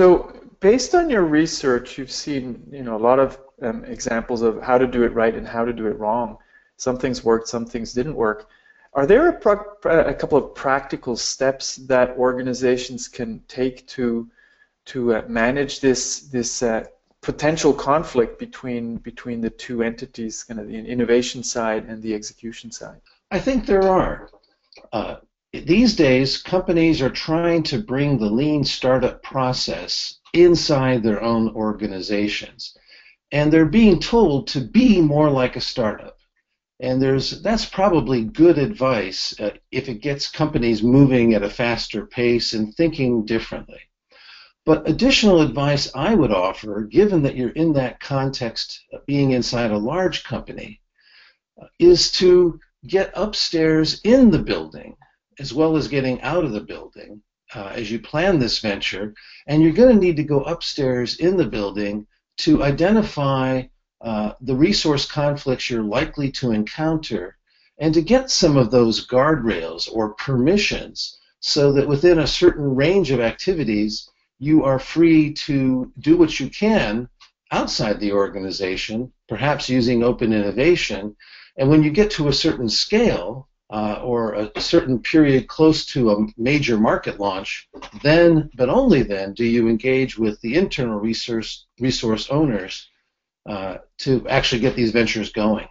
So, based on your research, you've seen you know a lot of um, examples of how to do it right and how to do it wrong. Some things worked, some things didn't work. Are there a, a couple of practical steps that organizations can take to to uh, manage this this uh, potential conflict between between the two entities, kind of the innovation side and the execution side? I think there are. Uh, these days, companies are trying to bring the lean startup process inside their own organizations, and they're being told to be more like a startup. And there's that's probably good advice uh, if it gets companies moving at a faster pace and thinking differently. But additional advice I would offer, given that you're in that context, being inside a large company, uh, is to get upstairs in the building as well as getting out of the building uh, as you plan this venture. And you're going to need to go upstairs in the building to identify uh, the resource conflicts you're likely to encounter and to get some of those guardrails or permissions so that within a certain range of activities you are free to do what you can outside the organization, perhaps using open innovation. And when you get to a certain scale uh, or a certain period close to a major market launch, then, but only then, do you engage with the internal resource, resource owners uh, to actually get these ventures going.